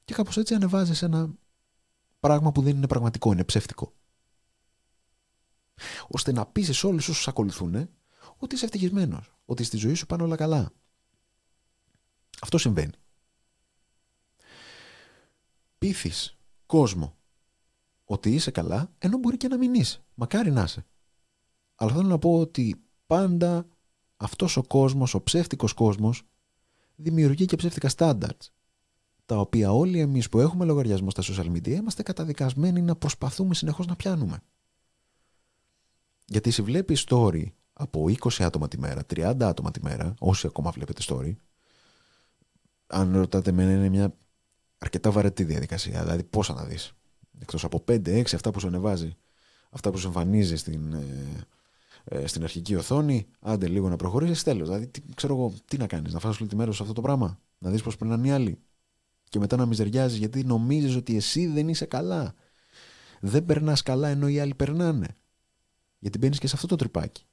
Και κάπως έτσι ανεβάζεις ένα πράγμα που δεν είναι πραγματικό, είναι ψεύτικο. Ώστε να πείσεις όλους όσους ακολουθούν ότι είσαι ευτυχισμένος, ότι στη ζωή σου πάνε όλα καλά. Αυτό συμβαίνει πείθεις κόσμο ότι είσαι καλά, ενώ μπορεί και να μην είσαι. Μακάρι να είσαι. Αλλά θέλω να πω ότι πάντα αυτός ο κόσμος, ο ψεύτικος κόσμος, δημιουργεί και ψεύτικα standards, τα οποία όλοι εμείς που έχουμε λογαριασμό στα social media είμαστε καταδικασμένοι να προσπαθούμε συνεχώς να πιάνουμε. Γιατί εσύ βλέπει story από 20 άτομα τη μέρα, 30 άτομα τη μέρα, όσοι ακόμα βλέπετε story, αν ρωτάτε με είναι μια αρκετά βαρετή διαδικασία. Δηλαδή, πόσα να δεις. Εκτός από 5-6 αυτά που σου ανεβάζει, αυτά που σου εμφανίζει στην, ε, ε, στην αρχική οθόνη, άντε λίγο να προχωρήσεις, τέλος. Δηλαδή, τι, ξέρω εγώ, τι να κάνεις, να φας όλη τη μέρα σε αυτό το πράγμα, να δεις πώς περνάνε οι άλλοι. Και μετά να μιζεριάζεις γιατί νομίζεις ότι εσύ δεν είσαι καλά. Δεν περνάς καλά ενώ οι άλλοι περνάνε. Γιατί μπαίνεις και σε αυτό το τρυπάκι.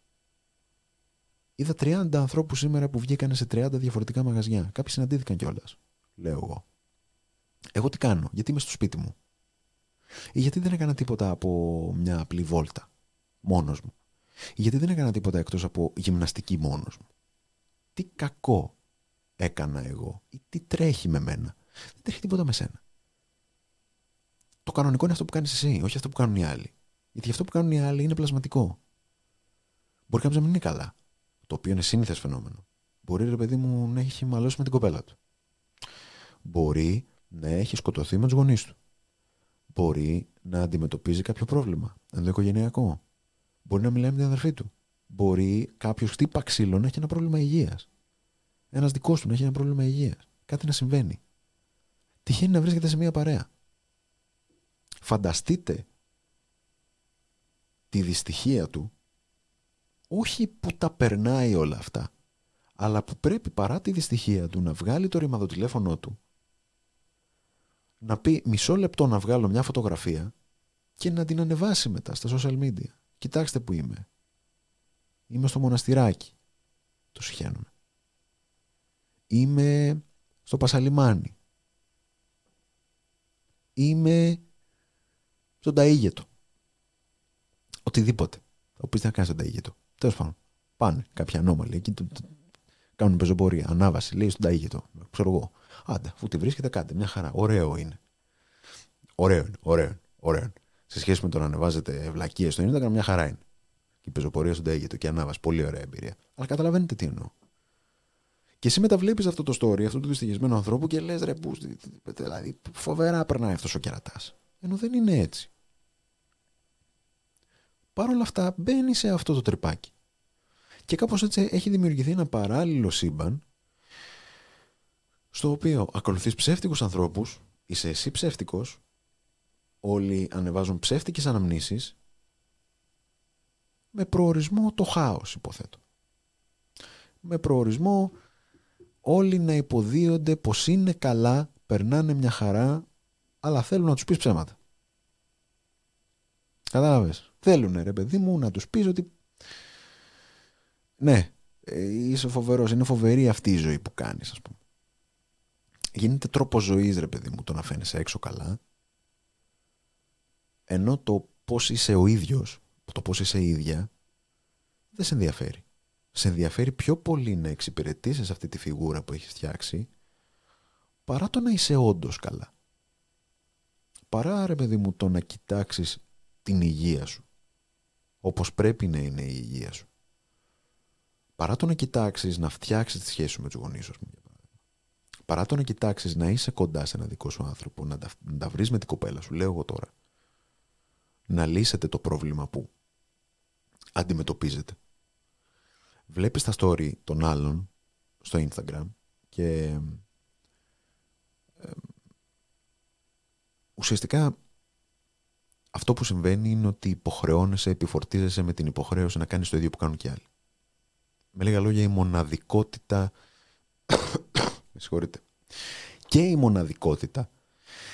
Είδα 30 ανθρώπους σήμερα που βγήκαν σε 30 διαφορετικά μαγαζιά. Κάποιοι συναντήθηκαν κιόλας. Λέω εγώ. Εγώ τι κάνω, γιατί είμαι στο σπίτι μου; Ή γιατί δεν έκανα τίποτα από μια απλή βόλτα μόνος μου; Ή γιατί δεν έκανα τίποτα εκτός από γυμναστική μόνος μου; Τι κακό έκανα εγώ ή τι τρέχει με μένα; Δεν τρέχει τίποτα με σένα. Το κανονικό είναι αυτό που κάνεις εσύ, όχι αυτό που κάνουν οι άλλοι. Γιατί αυτό που κάνουν οι άλλοι είναι πλασματικό. Μπορεί κάποιος να μην είναι καλά. Το οποίο είναι σύνηθες φαινόμενο. Μπορεί ρε παιδί μου να έχει μαλώσει με την κοπέλα του. Μπορεί να έχει σκοτωθεί με τους γονείς του. Μπορεί να αντιμετωπίζει κάποιο πρόβλημα ενδοοικογενειακό. Μπορεί να μιλάει με την αδερφή του. Μπορεί κάποιος χτύπα ξύλο να έχει ένα πρόβλημα υγείας. Ένας δικός του να έχει ένα πρόβλημα υγείας. Κάτι να συμβαίνει. Τυχαίνει να βρίσκεται σε μια παρέα. Φανταστείτε τη δυστυχία του όχι που τα περνάει όλα αυτά αλλά που πρέπει παρά τη δυστυχία του να βγάλει το ρημαδοτηλέφωνό του να πει μισό λεπτό να βγάλω μια φωτογραφία και να την ανεβάσει μετά στα social media. Κοιτάξτε που είμαι. Είμαι στο μοναστηράκι. Το συχαίνομαι. Είμαι στο Πασαλιμάνι. Είμαι στον Ταΐγετο. Οτιδήποτε. Θα πει να κάνει στον Ταΐγετο. Τέλος πάντων. Πάνε κάποιοι ανώμαλοι εκεί. Κάνουν πεζοπορία. Ανάβαση. Λέει στον Ταΐγετο. Ξέρω εγώ. Άντε, αφού τη βρίσκεται, κάντε μια χαρά. Ωραίο είναι. Ωραίο είναι. Ωραίο, ωραίο. Σε σχέση με το να ανεβάζετε βλακίες στο Instagram, μια χαρά είναι. Και η πεζοπορία στον Ταΐγετο και ανάβαση. Πολύ ωραία εμπειρία. Αλλά καταλαβαίνετε τι εννοώ. Και εσύ μεταβλέπει αυτό το story, αυτό το δυστυχισμένο ανθρώπου και λες ρε, που, δηλαδή φοβερά περνάει αυτός ο κερατάς. Ενώ δεν είναι έτσι. Παρ' όλα αυτά μπαίνει σε αυτό το τρυπάκι. Και κάπως έτσι έχει δημιουργηθεί ένα παράλληλο σύμπαν στο οποίο ακολουθείς ψεύτικους ανθρώπους, είσαι εσύ ψεύτικος, όλοι ανεβάζουν ψεύτικες αναμνήσεις με προορισμό το χάος υποθέτω. Με προορισμό όλοι να υποδίονται πως είναι καλά, περνάνε μια χαρά, αλλά θέλουν να τους πεις ψέματα. Κατάλαβες. Θέλουν ρε παιδί μου να τους πεις ότι ναι, ε, είσαι φοβερός, είναι φοβερή αυτή η ζωή που κάνεις ας πούμε. Γίνεται τρόπο ζωής ρε παιδί μου το να φαίνεσαι έξω καλά ενώ το πώς είσαι ο ίδιος, το πώς είσαι η ίδια δεν σε ενδιαφέρει. Σε ενδιαφέρει πιο πολύ να εξυπηρετήσεις αυτή τη φιγούρα που έχεις φτιάξει παρά το να είσαι όντως καλά. Παρά ρε παιδί μου το να κοιτάξεις την υγεία σου όπως πρέπει να είναι η υγεία σου. Παρά το να κοιτάξεις να φτιάξεις τη σχέση σου με τους γονείς σου, παρά το να κοιτάξεις να είσαι κοντά σε ένα δικό σου άνθρωπο, να τα, να τα βρεις με την κοπέλα σου, λέω εγώ τώρα, να λύσετε το πρόβλημα που αντιμετωπίζετε. Βλέπεις τα story των άλλων στο Instagram και ουσιαστικά αυτό που συμβαίνει είναι ότι υποχρεώνεσαι, επιφορτίζεσαι με την υποχρέωση να κάνεις το ίδιο που κάνουν και άλλοι. Με λίγα λόγια η μοναδικότητα με συγχωρείτε και η μοναδικότητα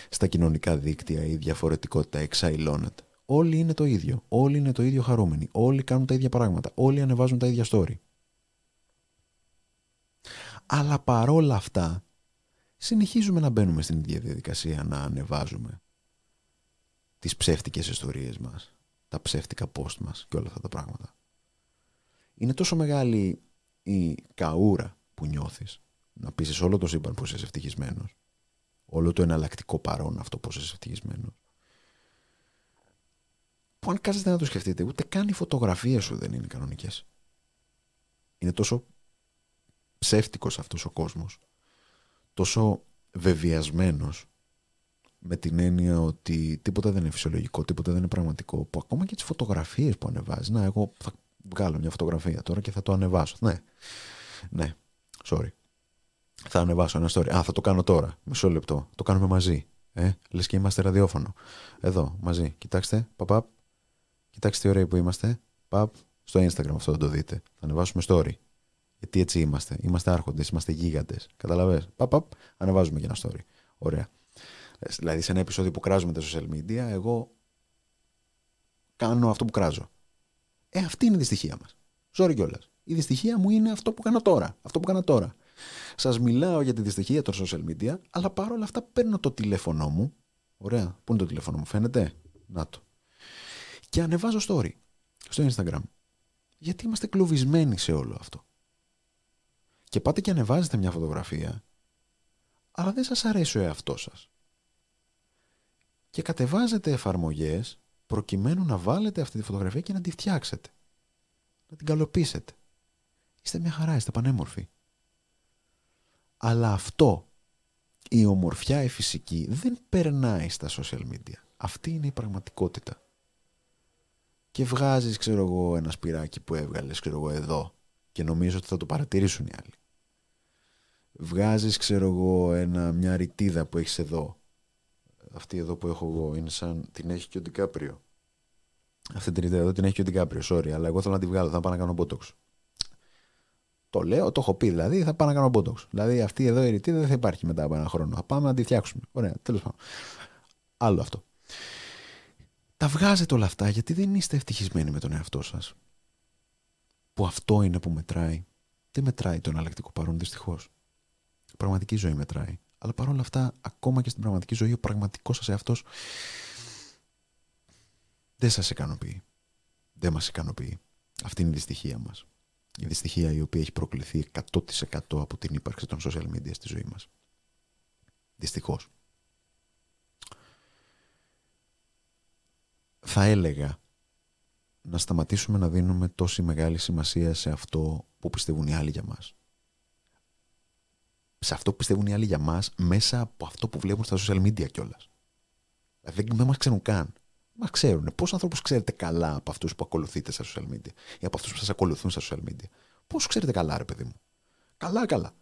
στα κοινωνικά δίκτυα η διαφορετικότητα εξαϊλώνεται. Όλοι είναι το ίδιο. Όλοι είναι το ίδιο χαρούμενοι. Όλοι κάνουν τα ίδια πράγματα. Όλοι ανεβάζουν τα ίδια story. Αλλά παρόλα αυτά συνεχίζουμε να μπαίνουμε στην ίδια διαδικασία να ανεβάζουμε τις ψεύτικες ιστορίες μας, τα ψεύτικα post μας και όλα αυτά τα πράγματα. Είναι τόσο μεγάλη η καούρα που νιώθεις να πείσεις όλο το σύμπαν πως είσαι ευτυχισμένος, όλο το εναλλακτικό παρόν αυτό πως είσαι ευτυχισμένος, που αν κάτσετε να το σκεφτείτε, ούτε καν οι φωτογραφίες σου δεν είναι κανονικές. Είναι τόσο ψεύτικος αυτός ο κόσμος, τόσο βεβαιασμένος, με την έννοια ότι τίποτα δεν είναι φυσιολογικό, τίποτα δεν είναι πραγματικό, που ακόμα και τις φωτογραφίες που ανεβάζεις, να εγώ θα βγάλω μια φωτογραφία τώρα και θα το ανεβάσω. Ναι, ναι, sorry. Θα ανεβάσω ένα story. Α, θα το κάνω τώρα. Μισό λεπτό. Το κάνουμε μαζί. Ε, λες και είμαστε ραδιόφωνο. Εδώ, μαζί. Κοιτάξτε, παπαπ. Κοιτάξτε τι ωραίοι που είμαστε. Παπ. Στο Instagram αυτό θα το δείτε. Θα ανεβάσουμε story. Γιατί έτσι είμαστε. Είμαστε άρχοντες, είμαστε γίγαντες. Καταλαβέ. Παπαπ. Ανεβάζουμε και ένα story. Ωραία. Δηλαδή σε ένα επεισόδιο που κράζουμε τα social media, εγώ κάνω αυτό που κράζω. Ε, αυτή είναι η δυστυχία μας. Ζόρι κιόλας. Η δυστυχία μου είναι αυτό που κάνω τώρα. Αυτό που κάνω τώρα. Σας μιλάω για τη δυστυχία των social media, αλλά παρόλα αυτά παίρνω το τηλέφωνό μου. Ωραία. Πού είναι το τηλέφωνο μου, φαίνεται; Να το. Και ανεβάζω story στο Instagram. Γιατί είμαστε κλωβισμένοι σε όλο αυτό. Και πάτε και ανεβάζετε μια φωτογραφία, αλλά δεν σας αρέσει ο εαυτός σας. Και κατεβάζετε εφαρμογές προκειμένου να βάλετε αυτή τη φωτογραφία και να τη φτιάξετε. Να την καλοποιήσετε. Είστε μια χαρά, είστε πανέμορφοι. Αλλά αυτό, η ομορφιά η φυσική, δεν περνάει στα social media. Αυτή είναι η πραγματικότητα. Και βγάζεις, ξέρω εγώ, ένα σπυράκι που έβγαλες, ξέρω εγώ, εδώ και νομίζω ότι θα το παρατηρήσουν οι άλλοι. Βγάζεις, ξέρω εγώ, ένα, μια ρητίδα που έχεις εδώ. Αυτή εδώ που έχω εγώ είναι σαν την έχει και ο Ντικάπριο. Αυτή την ρητίδα εδώ την έχει και ο Ντικάπριο, sorry, αλλά εγώ θέλω να τη βγάλω, θα πάω να κάνω μπότοξ. Το λέω, το έχω πει δηλαδή, θα πάω να κάνω μπότοξ. Δηλαδή αυτή εδώ η ρητίδα δεν θα υπάρχει μετά από ένα χρόνο. Θα πάμε να τη φτιάξουμε. Ωραία, τέλος πάντων. Άλλο αυτό. Τα βγάζετε όλα αυτά γιατί δεν είστε ευτυχισμένοι με τον εαυτό σας. Που αυτό είναι που μετράει. Δεν μετράει το εναλλακτικό παρόν, δυστυχώς. Η πραγματική ζωή μετράει. Αλλά παρόλα αυτά, ακόμα και στην πραγματική ζωή, ο πραγματικός σας εαυτός δεν σας ικανοποιεί. Δεν μας ικανοποιεί. Αυτή είναι η δυστυχία μας η δυστυχία η οποία έχει προκληθεί 100% από την ύπαρξη των social media στη ζωή μας. Δυστυχώς. Θα έλεγα να σταματήσουμε να δίνουμε τόση μεγάλη σημασία σε αυτό που πιστεύουν οι άλλοι για μας. Σε αυτό που πιστεύουν οι άλλοι για μας μέσα από αυτό που βλέπουν στα social media κιόλας. Δηλαδή δεν μας ξέρουν καν. Μα ξέρουν. Πόσους ανθρώπους ξέρετε καλά από αυτούς που ακολουθείτε στα social media ή από αυτούς που σας ακολουθούν στα social media; Πόσους ξέρετε καλά, ρε παιδί μου; Καλά, καλά.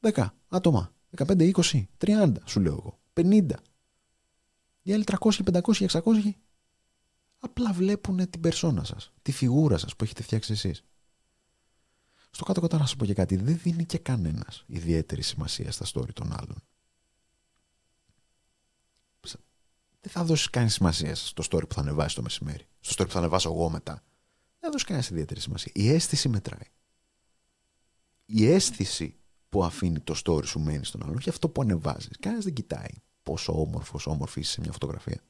10 άτομα. 15, 20, 30 σου λέω εγώ. 50. Οι άλλοι 300, 500, 600 απλά βλέπουν την περσόνα σας, τη φιγούρα σας που έχετε φτιάξει εσείς. Στο κάτω-κάτω να σα πω και κάτι, δεν δίνει και κανένας ιδιαίτερη σημασία στα story των άλλων. Δεν θα δώσεις κανένα σημασία στο story που θα ανεβάσει το μεσημέρι. Στο story που θα ανεβάσω εγώ μετά. Δεν θα δώσεις κανένα ιδιαίτερη σημασία. Η αίσθηση μετράει. Η αίσθηση που αφήνει το story σου μένει στον άλλον, όχι αυτό που ανεβάζεις. Κανένας δεν κοιτάει πόσο όμορφος, όμορφη είσαι σε μια φωτογραφία.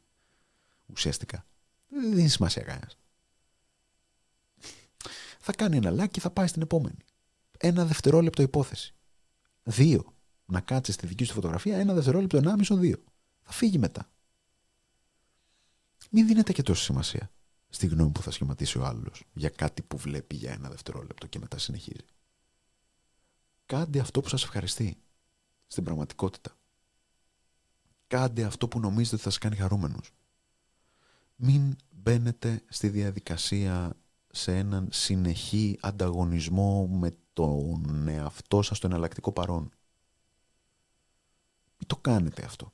Ουσιαστικά. Δεν δίνει σημασία κανένας. Θα κάνει ένα like και θα πάει στην επόμενη. Ένα δευτερόλεπτο υπόθεση. Δύο. Να κάτσεις στη δική σου φωτογραφία ένα δευτερόλεπτο, ενάμισο, δύο. Θα φύγει μετά. Μην δίνετε και τόση σημασία στη γνώμη που θα σχηματίσει ο άλλος για κάτι που βλέπει για ένα δευτερόλεπτο και μετά συνεχίζει. Κάντε αυτό που σας ευχαριστεί στην πραγματικότητα. Κάντε αυτό που νομίζετε ότι θα σας κάνει χαρούμενος. Μην μπαίνετε στη διαδικασία σε έναν συνεχή ανταγωνισμό με τον εαυτό σας στο εναλλακτικό παρόν. Μην το κάνετε αυτό.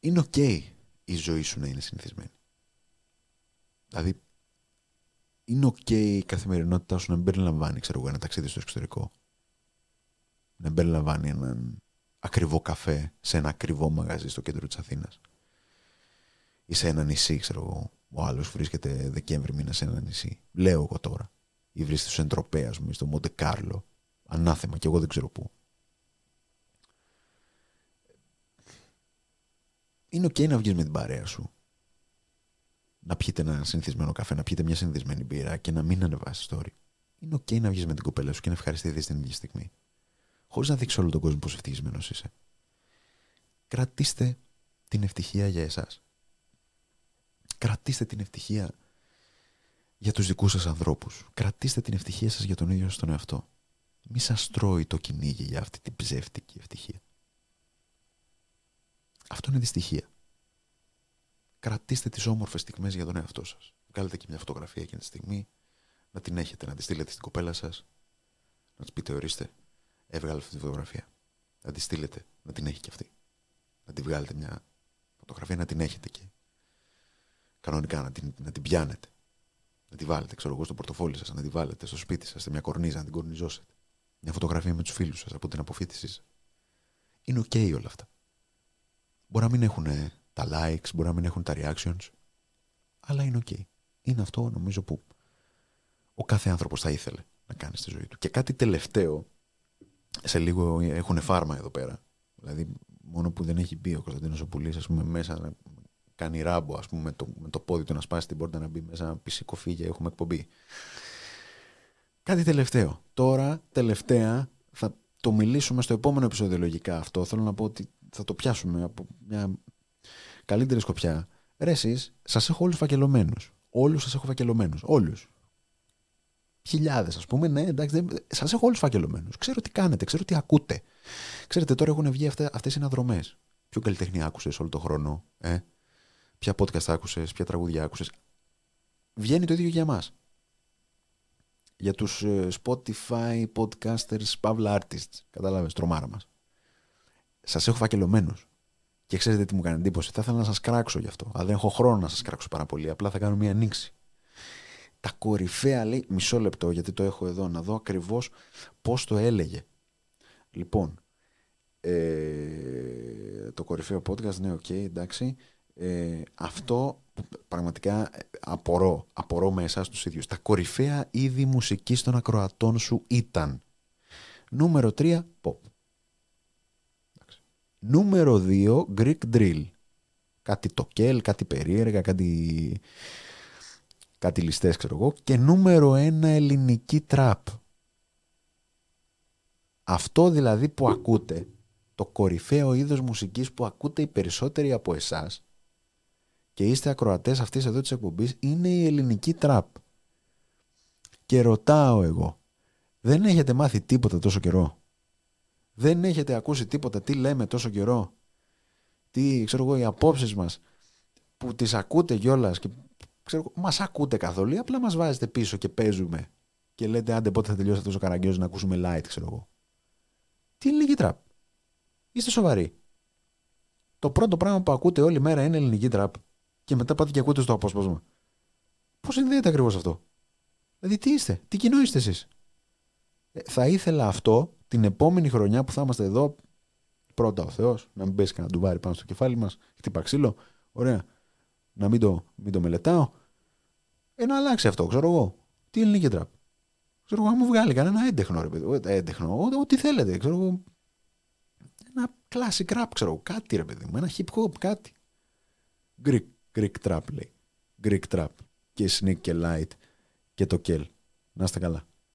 Είναι ok η ζωή σου να είναι συνηθισμένη. Δηλαδή, είναι ok η καθημερινότητά σου να μην περιλαμβάνει, ξέρω εγώ, ένα ταξίδι στο εξωτερικό. Να μην περιλαμβάνει έναν ακριβό καφέ σε ένα ακριβό μαγαζί στο κέντρο της Αθήνας. Ή σε ένα νησί, ξέρω εγώ. Ο άλλος βρίσκεται Δεκέμβρη μήνα σε ένα νησί. Λέω εγώ τώρα. Ή βρίσκεται στο Εντροπέα, ας πούμε, στο Μοντε Κάρλο. Ανάθεμα και εγώ δεν ξέρω πού. Είναι ok να βγεις με την παρέα σου. Να πιείτε ένα συνηθισμένο καφέ, να πιείτε μια συνηθισμένη μπύρα και να μην ανεβάσεις story. Είναι ok να βγεις με την κοπέλα σου και να ευχαριστηθείς την ίδια στιγμή. Χωρίς να δείξεις όλο τον κόσμο πόσο ευτυχισμένος είσαι. Κρατήστε την ευτυχία για εσάς. Κρατήστε την ευτυχία για τους δικούς σας ανθρώπους. Κρατήστε την ευτυχία σας για τον ίδιο σας τον εαυτό. Μη σας τρώει το κυνήγι για αυτή την ψεύτικη ευτυχία. Αυτό είναι δυστυχία. Κρατήστε τις όμορφες στιγμές για τον εαυτό σας. Βγάλετε και μια φωτογραφία εκείνη τη στιγμή, να την έχετε, να τη στείλετε στην κοπέλα σας, να της πείτε ορίστε, έβγαλε αυτή τη φωτογραφία. Να τη στείλετε, να την έχει και αυτή. Να τη βγάλετε μια φωτογραφία, να την έχετε και κανονικά να την, να την πιάνετε. Να τη βάλετε, ξέρω εγώ, στο πορτοφόλι σας, να τη βάλετε στο σπίτι σας, σε μια κορνίζα, να την κορνιζώσετε. Μια φωτογραφία με τους φίλους σας από την αποφύτισή σας. Είναι οκ όλα αυτά. Μπορεί να μην έχουν τα likes, μπορεί να μην έχουν τα reactions, αλλά είναι οκ. Είναι αυτό νομίζω που ο κάθε άνθρωπος θα ήθελε να κάνει στη ζωή του. Και κάτι τελευταίο, σε λίγο έχουν φάρμα εδώ πέρα. Δηλαδή, μόνο που δεν έχει μπει ο Κωνσταντίνος ο Πουλής, ας πούμε, μέσα κάνει ράμπο, ας πούμε, με το, με το πόδι του να σπάσει την πόρτα να μπει μέσα, να πει σήκω φύγε έχουμε εκπομπή. Κάτι τελευταίο. Τώρα, τελευταία, θα το μιλήσουμε στο επόμενο επεισόδιο λογικά αυτό. Θέλω να πω ότι θα το πιάσουμε από μια καλύτερη σκοπιά. Ρε εσείς, σας έχω όλους φακελωμένους. Όλους σας έχω φακελωμένους. Όλους. Χιλιάδες ας πούμε, ναι εντάξει, σας έχω όλους φακελωμένους. Ξέρω τι κάνετε, ξέρω τι ακούτε. Ξέρετε τώρα έχουν βγει αυτές, αυτές οι αναδρομές. Ποιο καλλιτέχνη άκουσες όλο τον χρόνο, ε; ποια podcast άκουσες, ποια τραγούδια άκουσες. Βγαίνει το ίδιο για μας. Για τους ε, Spotify podcasters, παύλα artists. Κατάλαβες, τρομάρα μας. Σας έχω φακελωμένους. Και ξέρετε τι μου κάνει εντύπωση; Θα ήθελα να σας κράξω γι' αυτό. Αλλά δεν έχω χρόνο να σας κράξω πάρα πολύ. Απλά θα κάνω μια νύξη. Τα κορυφαία λέει, μισό λεπτό γιατί το έχω εδώ, να δω ακριβώς πώς το έλεγε. Λοιπόν, ε, το κορυφαίο podcast, ναι, OK, okay, εντάξει. Ε, αυτό πραγματικά απορώ, απορώ με εσάς τους ίδιους. Τα κορυφαία είδη μουσικής των ακροατών σου ήταν νούμερο 3 pop. Νούμερο 2 Greek drill. Κάτι τοκέλ, κάτι περίεργα, κάτι, κάτι ληστές ξέρω εγώ. Και νούμερο 1 ελληνική τραπ. Αυτό δηλαδή που ακούτε, το κορυφαίο είδος μουσικής που ακούτε οι περισσότεροι από εσάς, και είστε ακροατές αυτής εδώ της εκπομπής είναι η ελληνική τραπ. Και ρωτάω εγώ, δεν έχετε μάθει τίποτα τόσο καιρό; Δεν έχετε ακούσει τίποτα τι λέμε τόσο καιρό. Τι, ξέρω εγώ, οι απόψεις μας που τις ακούτε κιόλας και ξέρω, μας ακούτε καθόλου απλά μας βάζετε πίσω και παίζουμε και λέτε άντε πότε θα τελειώσει αυτός ο καραγκιός να ακούσουμε light, ξέρω εγώ. Τι είναι ελληνική τραπ. Είστε σοβαροί. Το πρώτο πράγμα που ακούτε όλη μέρα είναι ελληνική τραπ και μετά πάτε και ακούτε στο απόσπασμα. Πώς συνδέεται ακριβώς αυτό; Δηλαδή, τι είστε, τι κοινό είστε εσείς; Ε, θα ήθελα αυτό την επόμενη χρονιά που θα είμαστε εδώ, πρώτα ο Θεός, να μην πέσει κανένα ντουβάρι πάνω στο κεφάλι μας, χτύπα ξύλο, ωραία, να μην το, μην το μελετάω. Ε, να αλλάξει αυτό, ξέρω εγώ. Τι ελληνική τραπ. Ξέρω εγώ, να μου βγάλει κανένα έντεχνο, ρε παιδί. Ε, έντεχνο, ό,τι θέλετε, ξέρω εγώ. Ένα classic rap, ξέρω εγώ, κάτι ρε παιδί μου, ένα hip hop, κάτι. Greek Greek Trap λέει. Greek Trap και Sneak και Light και το Kel. Να είστε καλά.